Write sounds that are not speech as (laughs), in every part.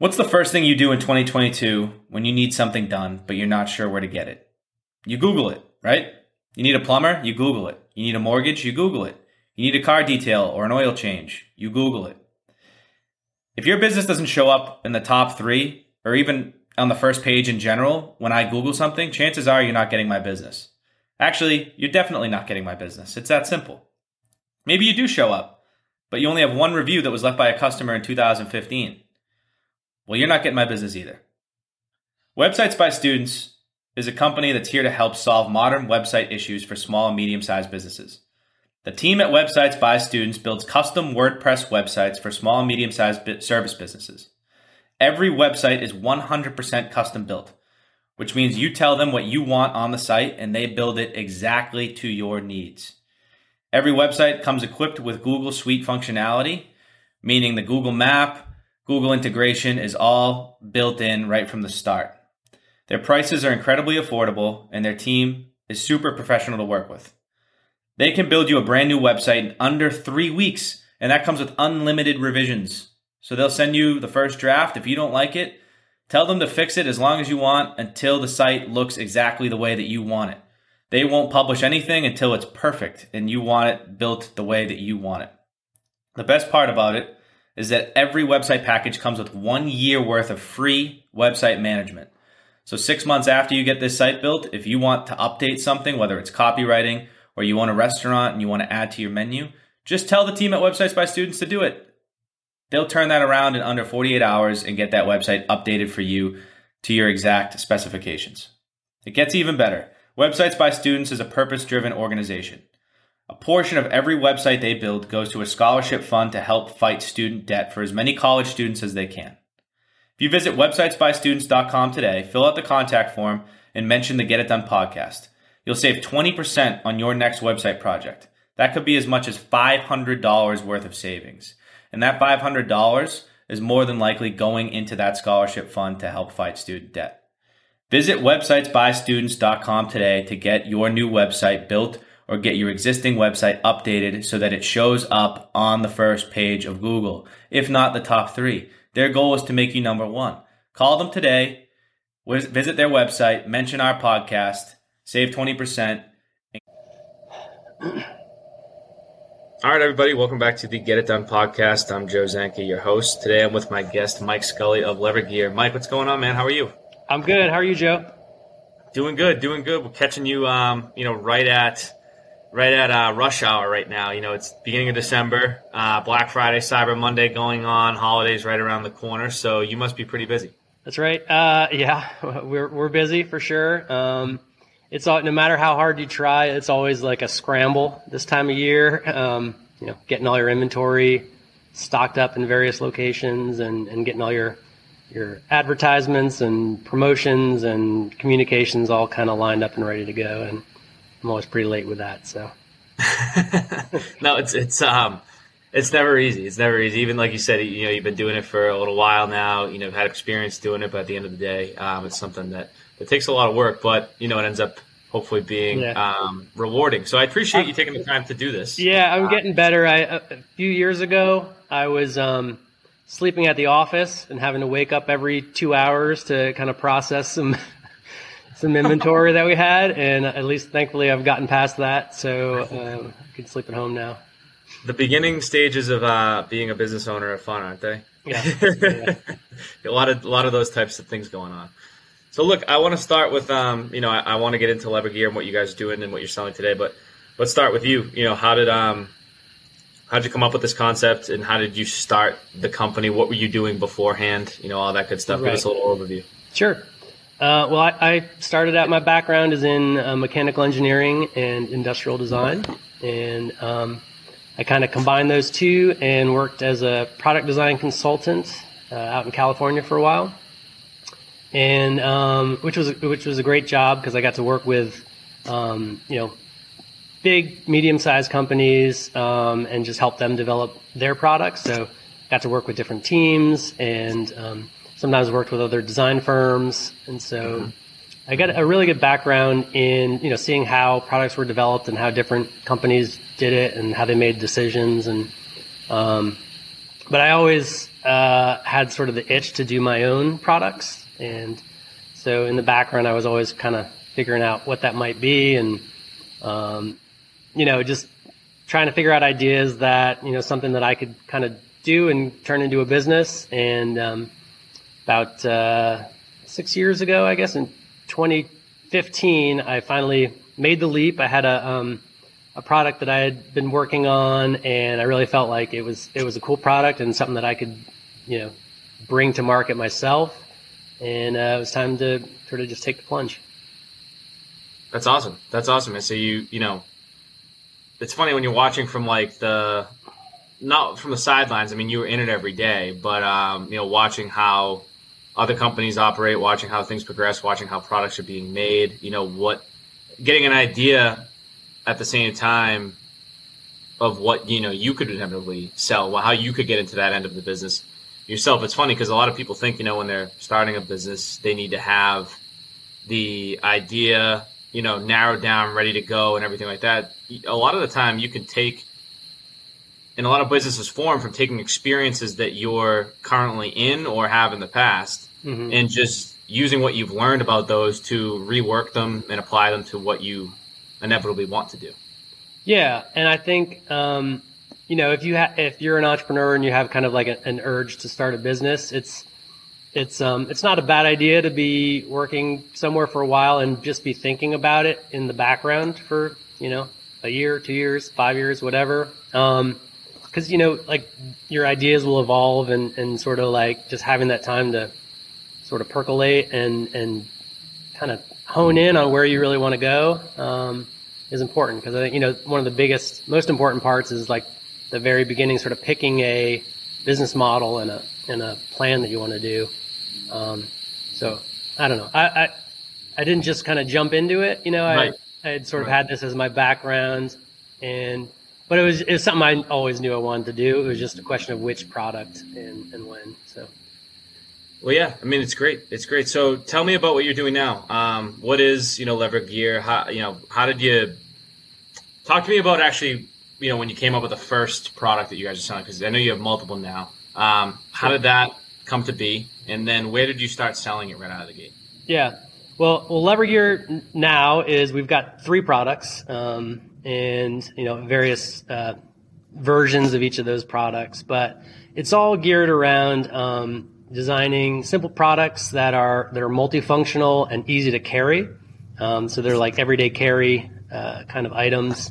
What's the first thing you do in 2022 when you need something done, but you're not sure where to get it? You Google it, right? You need a plumber? You Google it. You need a mortgage? You Google it. You need a car detail or an oil change? You Google it. If your business doesn't show up in the top three or even on the first page in general when I Google something, chances are you're not getting my business. Actually, you're definitely not getting my business. It's that simple. Maybe you do show up, but you only have one review that was left by a customer in 2015. Well, you're not getting my business either. Websites by Students is a company that's here to help solve modern website issues for small and medium sized businesses. The team at Websites by Students builds custom WordPress websites for small and medium sized service businesses. Every website is 100% custom built, which means you tell them what you want on the site and they build it exactly to your needs. Every website comes equipped with Google Suite functionality, meaning the Google Map, Google integration is all built in right from the start. Their prices are incredibly affordable and their team is super professional to work with. They can build you a brand new website in under three weeks, and that comes with unlimited revisions. So they'll send you the first draft. If you don't like it, tell them to fix it as long as you want until the site looks exactly the way that you want it. They won't publish anything until it's perfect and you want it built the way that you want it. The best part about it is that every website package comes with one year worth of free website management. So, six months after you get this site built, if you want to update something, whether it's copywriting or you want a restaurant and you want to add to your menu, just tell the team at Websites by Students to do it. They'll turn that around in under 48 hours and get that website updated for you to your exact specifications. It gets even better. Websites by Students is a purpose driven organization. A portion of every website they build goes to a scholarship fund to help fight student debt for as many college students as they can. If you visit websitesbystudents.com today, fill out the contact form, and mention the Get It Done podcast, you'll save 20% on your next website project. That could be as much as $500 worth of savings. And that $500 is more than likely going into that scholarship fund to help fight student debt. Visit websitesbystudents.com today to get your new website built or get your existing website updated so that it shows up on the first page of Google, if not the top three. Their goal is to make you number one. Call them today, visit their website, mention our podcast, save 20%. (clears throat) All right, everybody, welcome back to the Get It Done podcast. I'm Joe Zanke, your host. Today I'm with my guest, Mike Scully of Lever Gear. Mike, what's going on, man? How are you? I'm good. How are you, Joe? Doing good, doing good. We're catching you, um, you know, right at right at uh, rush hour right now. You know, it's beginning of December, uh, Black Friday, Cyber Monday going on, holidays right around the corner. So you must be pretty busy. That's right. Uh, yeah, (laughs) we're we're busy for sure. Um, it's all, no matter how hard you try, it's always like a scramble this time of year. Um, you know, getting all your inventory stocked up in various locations and, and getting all your your advertisements and promotions and communications all kind of lined up and ready to go. And I'm always pretty late with that. So. (laughs) no, it's it's um, it's never easy. It's never easy. Even like you said, you know, you've been doing it for a little while now. You know, had experience doing it, but at the end of the day, um, it's something that it takes a lot of work. But you know, it ends up hopefully being yeah. um, rewarding. So I appreciate you taking the time to do this. Yeah, I'm getting better. I a few years ago, I was um, sleeping at the office and having to wake up every two hours to kind of process some some inventory that we had, and at least thankfully I've gotten past that, so um, I can sleep at home now. The beginning stages of uh, being a business owner are fun, aren't they? Yeah. (laughs) yeah. a lot of a lot of those types of things going on. So look, I want to start with um, you know, I, I want to get into Lever Gear and what you guys are doing and what you're selling today, but let's start with you. You know, how did um, how did you come up with this concept and how did you start the company? What were you doing beforehand? You know, all that good stuff. Right. Give us a little overview. Sure. Uh, well, I, I, started out. My background is in uh, mechanical engineering and industrial design, and um, I kind of combined those two and worked as a product design consultant uh, out in California for a while, and um, which was which was a great job because I got to work with um, you know big, medium-sized companies um, and just help them develop their products. So, got to work with different teams and um, sometimes worked with other design firms, and so mm-hmm. I got a really good background in you know seeing how products were developed and how different companies did it and how they made decisions and um, but I always uh, had sort of the itch to do my own products, and so in the background, I was always kind of figuring out what that might be, and um, you know, just trying to figure out ideas that you know something that I could kind of do and turn into a business. And um, about uh, six years ago, I guess in 2015, I finally made the leap. I had a um, a product that I had been working on, and I really felt like it was it was a cool product and something that I could, you know, bring to market myself. And uh, it was time to sort of just take the plunge. That's awesome. That's awesome. And so you you know, it's funny when you're watching from like the not from the sidelines. I mean, you were in it every day, but um, you know, watching how other companies operate, watching how things progress, watching how products are being made. You know what, getting an idea at the same time of what you know you could inevitably sell, how you could get into that end of the business yourself. It's funny because a lot of people think you know when they're starting a business they need to have the idea you know narrowed down, ready to go, and everything like that. A lot of the time you can take and a lot of businesses form from taking experiences that you're currently in or have in the past mm-hmm. and just using what you've learned about those to rework them and apply them to what you inevitably want to do. Yeah, and I think um, you know if you ha- if you're an entrepreneur and you have kind of like a, an urge to start a business, it's it's um, it's not a bad idea to be working somewhere for a while and just be thinking about it in the background for you know a year, two years, five years, whatever. Um, because you know like your ideas will evolve and and sort of like just having that time to sort of percolate and and kind of hone in on where you really want to go um, is important because I think you know one of the biggest, most important parts is like the very beginning, sort of picking a business model and a and a plan that you want to do. Um, so I don't know. I, I, I didn't just kind of jump into it. You know, right. I I had sort of right. had this as my background, and but it was it was something I always knew I wanted to do. It was just a question of which product and and when. So. Well, yeah, I mean it's great. It's great. So tell me about what you're doing now. Um, what is you know Lever Gear? How you know how did you talk to me about actually you know when you came up with the first product that you guys are selling? Because I know you have multiple now. Um, how did that come to be? And then where did you start selling it right out of the gate? Yeah. Well, well, Lever Gear now is we've got three products, um, and you know various uh, versions of each of those products, but it's all geared around um, designing simple products that are that are multifunctional and easy to carry. Um, so they're like everyday carry uh, kind of items,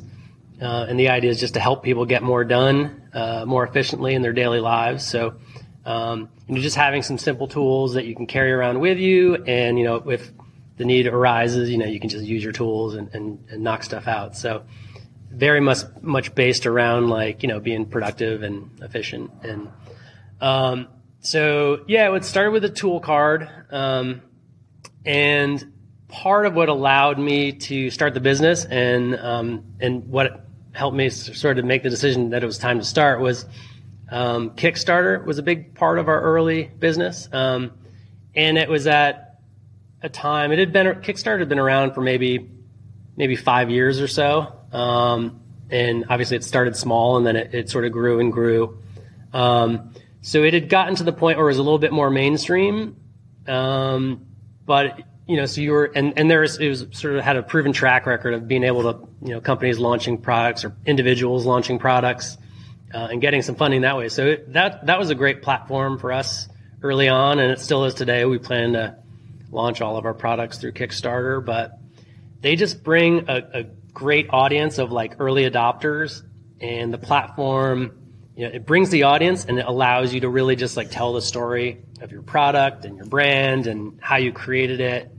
uh, and the idea is just to help people get more done uh, more efficiently in their daily lives. So um, you know, just having some simple tools that you can carry around with you, and you know, if the need arises, you know, you can just use your tools and, and, and knock stuff out. So very much much based around like you know being productive and efficient and um, so yeah, it started with a tool card, um, and part of what allowed me to start the business and um, and what helped me sort of make the decision that it was time to start was um, Kickstarter was a big part of our early business, um, and it was at a time it had been Kickstarter had been around for maybe maybe five years or so, um, and obviously it started small and then it, it sort of grew and grew. Um, so it had gotten to the point where it was a little bit more mainstream. Um, but you know, so you were, and, and there's, it was sort of had a proven track record of being able to, you know, companies launching products or individuals launching products, uh, and getting some funding that way. So it, that, that was a great platform for us early on, and it still is today. We plan to launch all of our products through Kickstarter, but they just bring a, a great audience of like early adopters and the platform you know, it brings the audience and it allows you to really just like tell the story of your product and your brand and how you created it.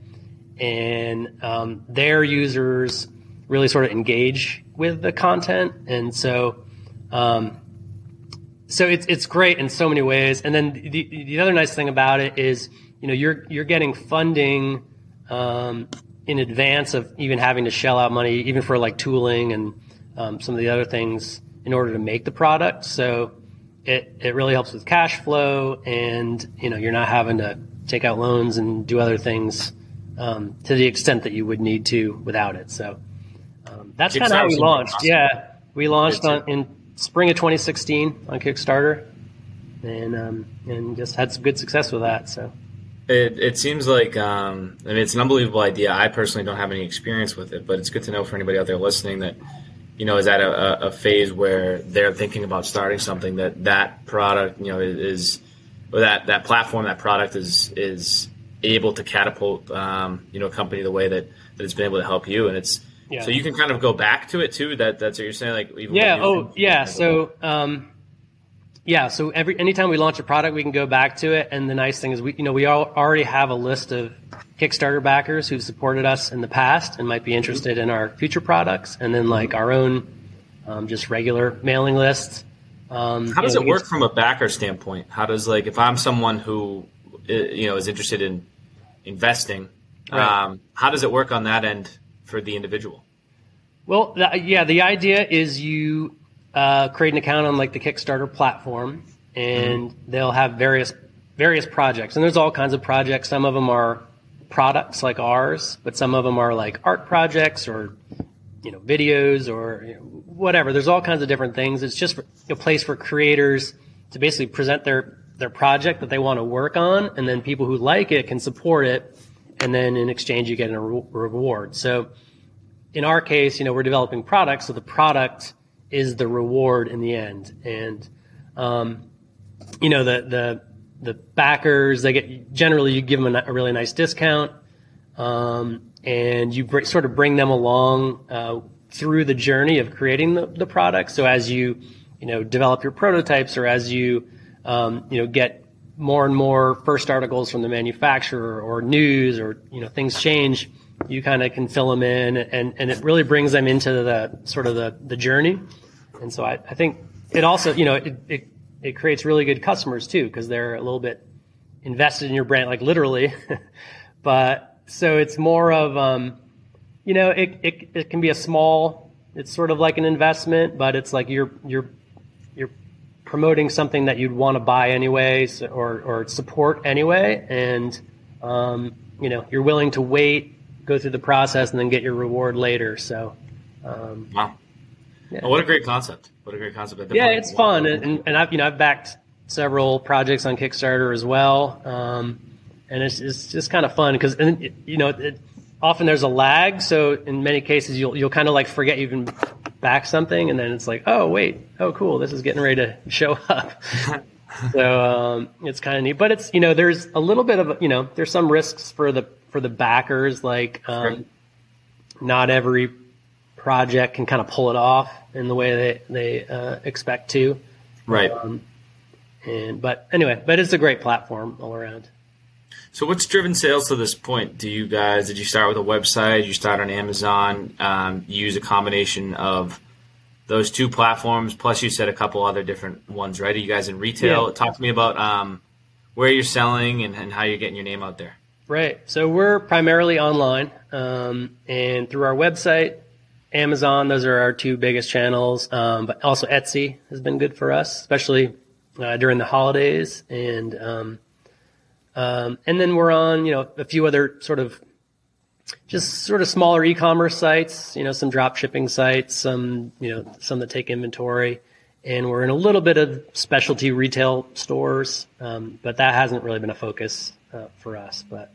And um, their users really sort of engage with the content. And so, um, so it's, it's great in so many ways. And then the, the other nice thing about it is, you know, you're, you're getting funding, um, in advance of even having to shell out money, even for like tooling and um, some of the other things in order to make the product. So it, it really helps with cash flow and, you know, you're not having to take out loans and do other things um, to the extent that you would need to without it. So um, that's kind of how we launched. Awesome. Yeah. We launched on, in spring of 2016 on Kickstarter. and um, and just had some good success with that. So it, it seems like um, I mean it's an unbelievable idea. I personally don't have any experience with it, but it's good to know for anybody out there listening that you know is at a, a phase where they're thinking about starting something that that product you know is or that that platform that product is is able to catapult um, you know a company the way that, that it's been able to help you and it's yeah. so you can kind of go back to it too that that's what you're saying like yeah oh yeah so um, yeah, so every anytime we launch a product, we can go back to it. And the nice thing is, we you know we all already have a list of Kickstarter backers who've supported us in the past and might be interested in our future products, and then like our own um, just regular mailing lists. Um, How does know, it work from a backer standpoint? How does like if I'm someone who you know is interested in investing, right. um, how does it work on that end for the individual? Well, the, yeah, the idea is you uh, create an account on like the Kickstarter platform, and mm-hmm. they'll have various various projects. And there's all kinds of projects. Some of them are products like ours, but some of them are like art projects or you know videos or you know, whatever. There's all kinds of different things. It's just a place for creators to basically present their their project that they want to work on, and then people who like it can support it, and then in exchange you get a re- reward. So in our case, you know, we're developing products, so the product is the reward in the end. And um, you know the the the backers they get generally you give them a, a really nice discount, um, and you br- sort of bring them along uh, through the journey of creating the, the product. So as you you know develop your prototypes or as you um, you know get more and more first articles from the manufacturer or news or you know things change you kind of can fill them in and, and it really brings them into the sort of the, the journey and so I, I think it also, you know, it, it, it creates really good customers too, because they're a little bit invested in your brand, like literally. (laughs) but so it's more of, um, you know, it, it, it can be a small, it's sort of like an investment, but it's like you're, you're, you're promoting something that you'd want to buy anyways or, or support anyway. And, um, you know, you're willing to wait, go through the process and then get your reward later. So, um, wow. Yeah. Oh, what a great concept! What a great concept! Yeah, it's fun, and, and I've you know I've backed several projects on Kickstarter as well, um, and it's it's just kind of fun because you know it, often there's a lag, so in many cases you'll you'll kind of like forget you've even back something, and then it's like oh wait oh cool this is getting ready to (laughs) show up. (laughs) so um, it's kind of neat, but it's you know there's a little bit of you know there's some risks for the for the backers like um, not every project can kind of pull it off in the way they they uh, expect to. Right. Um, and but anyway, but it's a great platform all around. So, what's driven sales to this point? Do you guys did you start with a website? You start on Amazon? Um, use a combination of those two platforms. Plus, you said a couple other different ones, right? Are you guys in retail? Yeah. Talk to me about um, where you're selling and, and, how you're getting your name out there. Right. So we're primarily online, um, and through our website, Amazon, those are our two biggest channels. Um, but also Etsy has been good for us, especially uh, during the holidays. And um, um, and then we're on, you know, a few other sort of just sort of smaller e-commerce sites, you know, some drop shipping sites, some, you know, some that take inventory. And we're in a little bit of specialty retail stores, um, but that hasn't really been a focus uh, for us. But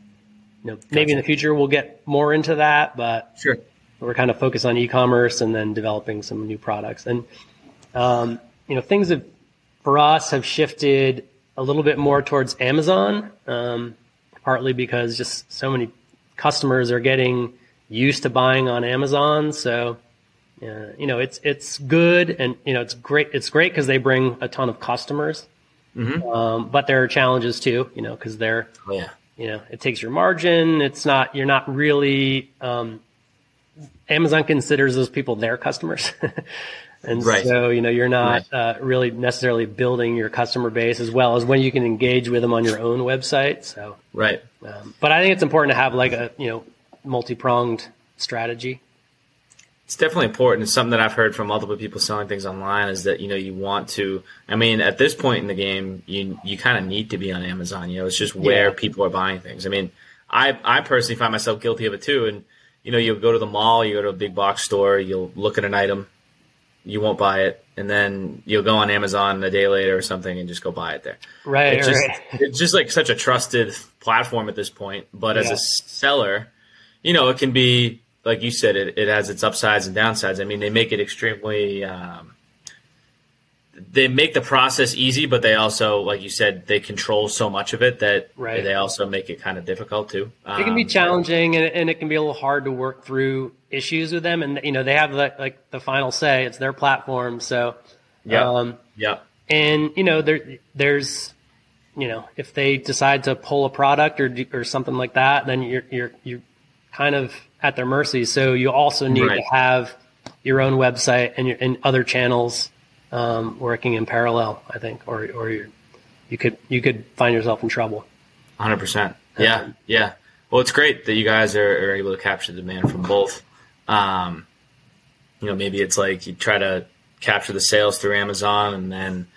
know, gotcha. maybe in the future we'll get more into that. But sure we're kind of focused on e-commerce and then developing some new products. And um, you know, things have for us have shifted a little bit more towards Amazon, um, partly because just so many customers are getting used to buying on Amazon. So, uh, you know, it's it's good and you know it's great. It's great because they bring a ton of customers, mm-hmm. um, but there are challenges too. You know, because they're oh, yeah. You know, it takes your margin. It's not you're not really um, Amazon considers those people their customers. (laughs) and right. so, you know, you're not right. uh, really necessarily building your customer base as well as when you can engage with them on your own website. So, right. Um, but I think it's important to have like a, you know, multi-pronged strategy. It's definitely important. It's something that I've heard from multiple people selling things online is that, you know, you want to, I mean, at this point in the game, you, you kind of need to be on Amazon. You know, it's just where yeah. people are buying things. I mean, I, I personally find myself guilty of it too. And, you know, you'll go to the mall, you go to a big box store, you'll look at an item, you won't buy it, and then you'll go on Amazon a day later or something and just go buy it there. Right, It's just, right. it's just like such a trusted platform at this point. But as a seller, you know, it can be like you said, it, it has its upsides and downsides. I mean, they make it extremely. Um, they make the process easy, but they also, like you said, they control so much of it that Right. they also make it kind of difficult too. it can be Um, challenging and, and it can be a little hard to work through issues with them and you know they have the, like the final say it's their platform so Yeah. um, Yeah. and you know there there's you know if they decide to pull a product or or something like that then you're you're you're kind of at their mercy so you also need Right. to have your own website and your and other channels um, working in parallel I think or or you you could you could find yourself in trouble Hundred percent. Yeah, yeah. Well, it's great that you guys are, are able to capture the demand from both. Um, you know, maybe it's like you try to capture the sales through Amazon and then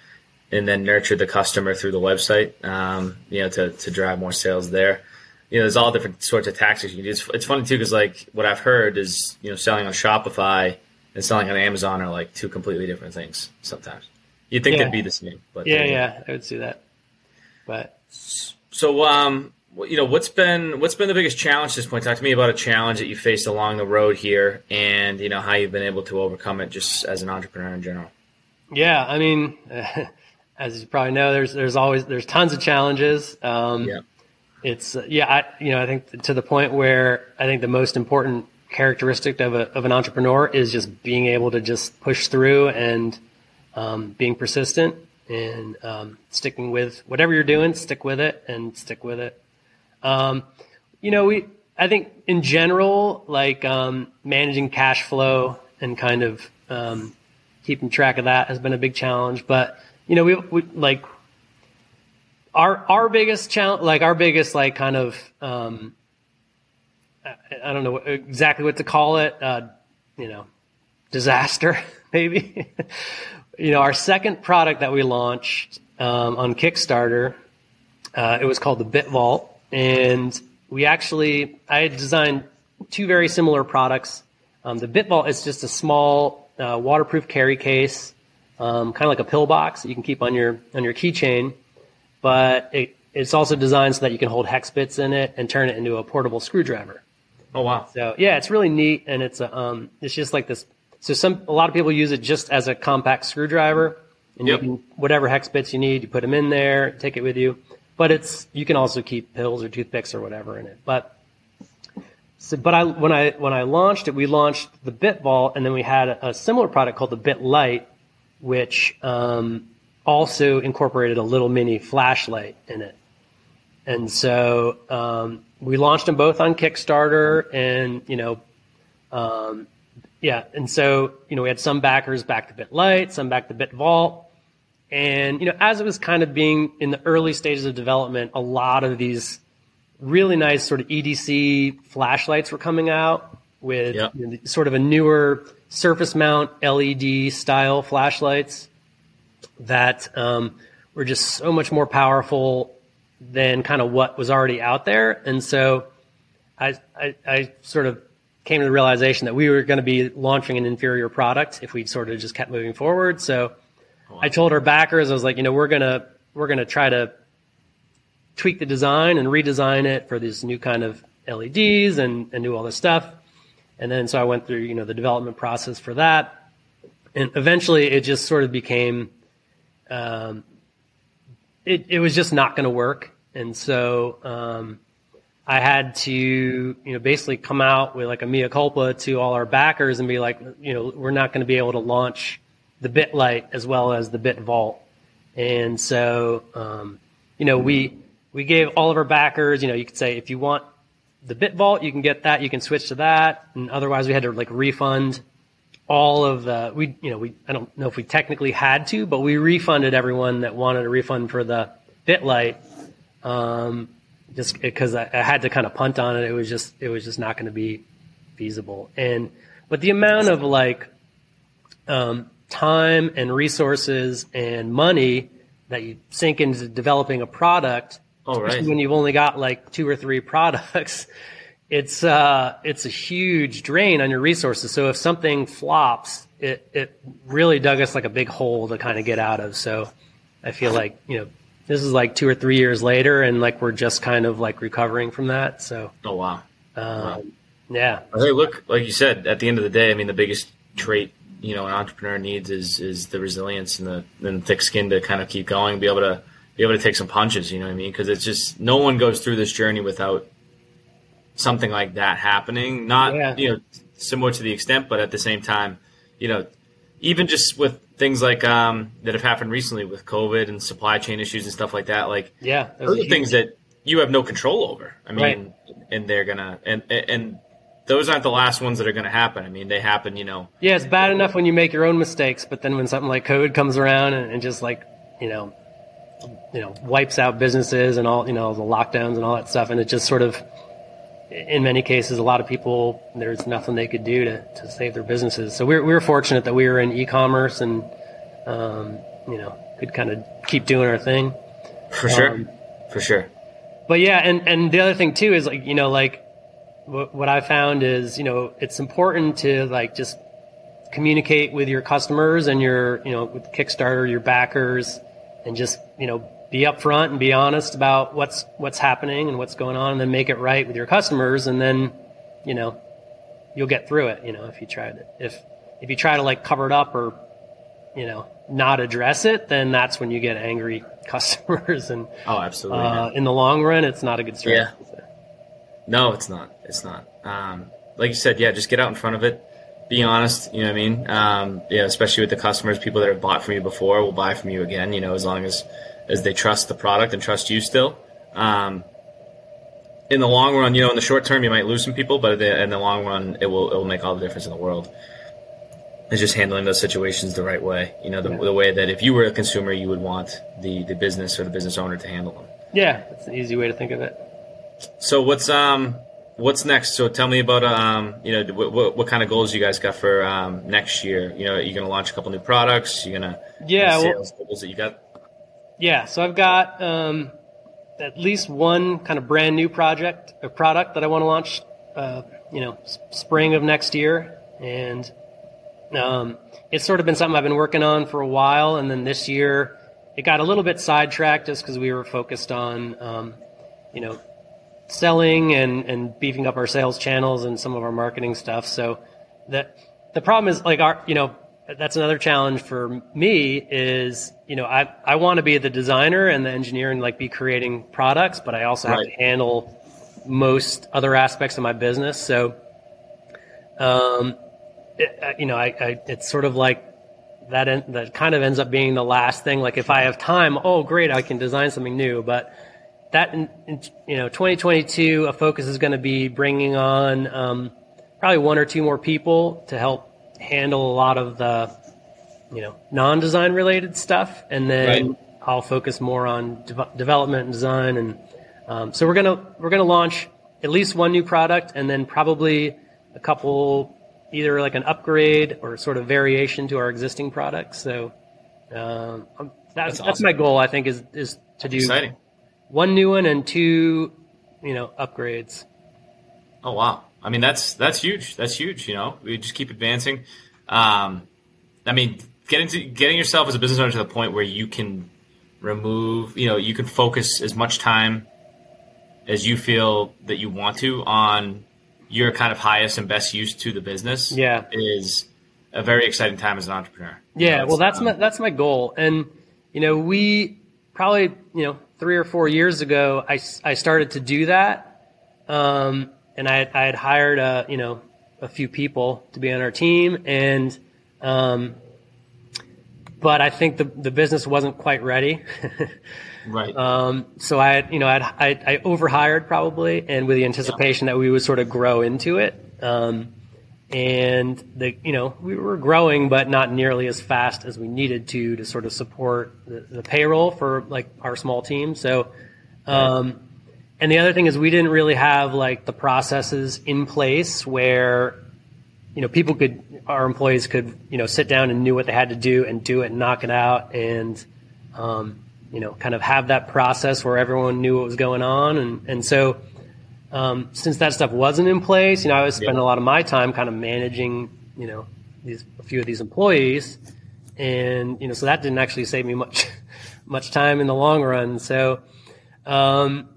and then nurture the customer through the website. Um, you know, to to drive more sales there. You know, there's all different sorts of tactics you can do. It's, it's funny too because like what I've heard is you know selling on Shopify and selling on Amazon are like two completely different things. Sometimes you'd think Yeah. they'd be the same, but yeah yeah I would see that but So, um, you know, what's been what's been the biggest challenge at this point? Talk to me about a challenge that you faced along the road here, and you know how you've been able to overcome it, just as an entrepreneur in general. Yeah, I mean, (laughs) as you probably know, there's there's always there's tons of challenges. Um, Yeah. It's uh, yeah, I, you know, I think to the point where I think the most important characteristic of a, of an entrepreneur is just being able to just push through and um, being persistent and um, sticking with whatever you're doing. Stick with it and stick with it. Um, you know, we I think in general, like um, managing cash flow and kind of um, keeping track of that has been a big challenge. But you know, we, we like our our biggest challenge, like our biggest like kind of um, I, don't know exactly what to call it. Uh, you know, disaster (laughs) maybe. (laughs) you know, our second product that we launched um, on Kickstarter, uh, it was called the Bit Vault, and we actually I had designed two very similar products. Um, the Bit Vault is just a small uh, waterproof carry case, um, kind of like a pillbox that you can keep on your on your keychain, but it, it's also designed so that you can hold hex bits in it and turn it into a portable screwdriver. Oh wow! So yeah, it's really neat, and it's a um, it's just like this. So some a lot of people use it just as a compact screwdriver, and Yep. you can whatever hex bits you need, you put them in there, take it with you. But it's you can also keep pills or toothpicks or whatever in it. But so, but I when I when I launched it, we launched the Bit Vault, and then we had a, a similar product called the Bit Light, which um, also incorporated a little mini flashlight in it. And so um, we launched them both on Kickstarter, and you know, um, yeah. And so you know, we had some backers back the Bit Light, some back the Bit Vault, and you know, as it was kind of being in the early stages of development, a lot of these really nice sort of EDC flashlights were coming out with Yep. you know, sort of a newer surface mount LED style flashlights that um, were just so much more powerful than kind of what was already out there. And so I, I, I sort of came to the realization that we were going to be launching an inferior product if we sort of just kept moving forward. So I told our backers, I was like, you know, we're going to, we're going to try to tweak the design and redesign it for these new kind of LEDs and, and do all this stuff. And then so I went through, you know, the development process for that. And eventually it just sort of became, um, it, it was just not going to work. And so, um, I had to, you know, basically come out with like a mea culpa to all our backers and be like, you know, we're not going to be able to launch the BitLight as well as the Bit Vault. And so, um, you know, we, we gave all of our backers, you know, you could say if you want the Bit Vault, you can get that, you can switch to that. And otherwise we had to like refund all of the, we, you know, we, I don't know if we technically had to, but we refunded everyone that wanted a refund for the BitLight. Um, just because I, I had to kind of punt on it. It was just, it was just not going to be feasible. And, but the amount of like, um, time and resources and money that you sink into developing a product, Oh, right. especially when you've only got like two or three (laughs) products, it's uh, it's a huge drain on your resources. So if something flops, it it really dug us like a big hole to kind of get out of. So I feel like you know this is like two or three years later, and like we're just kind of like recovering from that. So oh wow, um, wow. yeah. Hey, look, like you said, at the end of the day, I mean, the biggest trait you know an entrepreneur needs is is the resilience and the and thick skin to kind of keep going, be able to be able to take some punches. You know what I mean? Because it's just no one goes through this journey without something like that happening. Not yeah. you know similar to the extent, but at the same time, you know, even just with things like um, that have happened recently with COVID and supply chain issues and stuff like that. Like yeah, those are things that you have no control over. I mean, right. and they're gonna and and those aren't the last ones that are going to happen. I mean, they happen, you know. Yeah, it's bad enough when you make your own mistakes, but then when something like COVID comes around and, and just like, you know, you know, wipes out businesses and all, you know, the lockdowns and all that stuff, and it just sort of in many cases, a lot of people, there's nothing they could do to, to save their businesses. So we were, we were fortunate that we were in e-commerce and, um, you know, could kind of keep doing our thing. For sure. Um, For sure. But yeah, and, and the other thing too is like, you know, like what, what I found is, you know, it's important to like just communicate with your customers and your, you know, with Kickstarter, your backers and just, you know, be upfront and be honest about what's what's happening and what's going on, and then make it right with your customers, and then you know you'll get through it. You know, if you try to if if you try to like cover it up or you know not address it, then that's when you get angry (laughs) customers. And oh, absolutely. Uh, in the long run, it's not a good strategy. Yeah. No, it's not. It's not. Um, like you said, yeah, just get out in front of it. Be honest. You know what I mean? Um, yeah, especially with the customers, people that have bought from you before will buy from you again. You know, as long as as they trust the product and trust you still. Um, in the long run, you know, in the short term, you might lose some people, but in the long run, it will it will make all the difference in the world. It's just handling those situations the right way. You know, the, yeah. the way that if you were a consumer, you would want the the business or the business owner to handle them. Yeah, that's an easy way to think of it. So what's um what's next? So tell me about um you know what, what, what kind of goals you guys got for um next year? You know, you're gonna launch a couple new products. You're gonna yeah sales well, goals that you got. Yeah, so I've got um, at least one kind of brand new project, a product that I want to launch, uh, you know, spring of next year, and um, it's sort of been something I've been working on for a while, and then this year it got a little bit sidetracked just because we were focused on, um, you know, selling and, and beefing up our sales channels and some of our marketing stuff. So that the problem is like our, you know, that's another challenge for me is you know I I want to be the designer and the engineer and like be creating products, but I also have to handle most other aspects of my business. So, um, it, uh, you know, I, I it's sort of like that en- that kind of ends up being the last thing. Like if I have time, oh great, I can design something new, but that in, in, you know 2022 a focus is going to be bringing on um, probably one or two more people to help handle a lot of the you know non-design related stuff, and then right. I'll focus more on de- development and design. And um, so we're gonna we're gonna launch at least one new product, and then probably a couple either like an upgrade or sort of variation to our existing products. So um, that's that's, awesome. that's, my goal. I think is is to do Exciting. one new one and two you know upgrades. Oh wow! I mean, that's that's huge. That's huge. You know, we just keep advancing. Um, I mean, getting to getting yourself as a business owner to the point where you can remove, you know, you can focus as much time as you feel that you want to on your kind of highest and best use to the business. Yeah, is a very exciting time as an entrepreneur. Yeah, you know, well, that's um, my that's my goal, and you know, we probably you know three or four years ago, I I started to do that. Um, and I had, I had hired a you know a few people to be on our team, and um, but I think the the business wasn't quite ready. (laughs) right. Um, so I you know I'd, I I overhired probably, and with the anticipation yeah. that we would sort of grow into it. Um, and the you know we were growing but not nearly as fast as we needed to to sort of support the, the payroll for like our small team so um, and the other thing is we didn't really have like the processes in place where you know people could our employees could you know sit down and knew what they had to do and do it and knock it out and um, you know kind of have that process where everyone knew what was going on and and so um, since that stuff wasn't in place, you know, I was spending yeah. a lot of my time kind of managing, you know, these a few of these employees, and you know, so that didn't actually save me much (laughs) much time in the long run. So, um,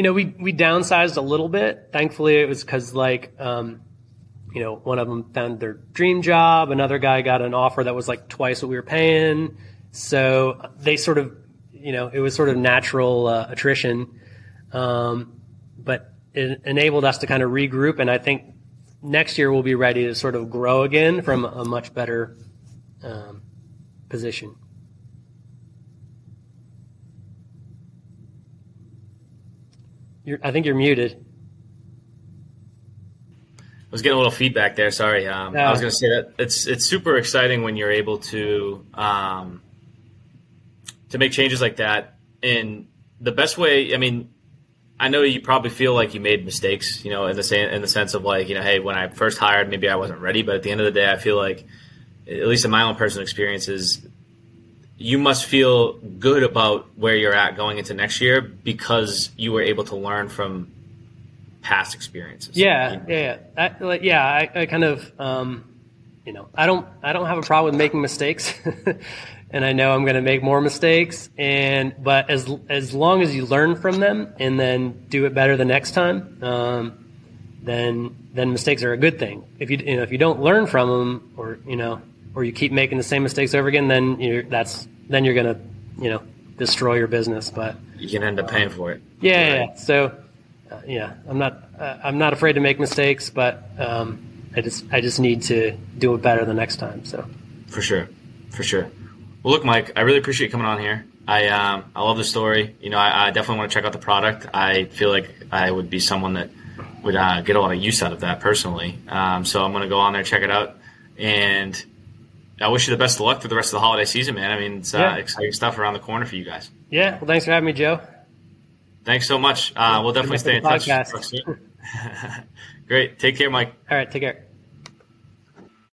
you know, we we downsized a little bit. Thankfully, it was because like, um, you know, one of them found their dream job, another guy got an offer that was like twice what we were paying. So they sort of, you know, it was sort of natural uh, attrition, um, but it enabled us to kind of regroup. And I think next year we'll be ready to sort of grow again from a much better um, position. You're, I think you're muted. I was getting a little feedback there. Sorry. Um, I was going to say that it's it's super exciting when you're able to um, to make changes like that. And the best way, I mean, I know you probably feel like you made mistakes, you know, in the in the sense of like, you know, hey, when I first hired, maybe I wasn't ready, but at the end of the day, I feel like, at least in my own personal experiences, you must feel good about where you're at going into next year because you were able to learn from past experiences. Yeah, know? yeah, I, like, yeah. I, I kind of, um, you know, I don't, I don't have a problem with making mistakes, (laughs) and I know I'm going to make more mistakes. And but as as long as you learn from them and then do it better the next time, um, then then mistakes are a good thing. If you you know if you don't learn from them, or you know or you keep making the same mistakes over again, then that's then you're gonna you know destroy your business. But you can end up paying for it. Yeah, right? yeah. So uh, yeah, I'm not uh, I'm not afraid to make mistakes, but um, I just I just need to do it better the next time. So for sure, for sure. Well, look, Mike, I really appreciate you coming on here. I um, I love the story. You know, I, I, definitely want to check out the product. I feel like I would be someone that would uh, get a lot of use out of that personally. Um, so I'm going to go on there, check it out, and I wish you the best of luck for the rest of the holiday season, man. I mean, it's uh, exciting stuff around the corner for you guys. Yeah. Well, thanks for having me, Joe. Thanks so much. Uh, we'll definitely stay in touch. (laughs) Great. Take care, Mike. All right. Take care.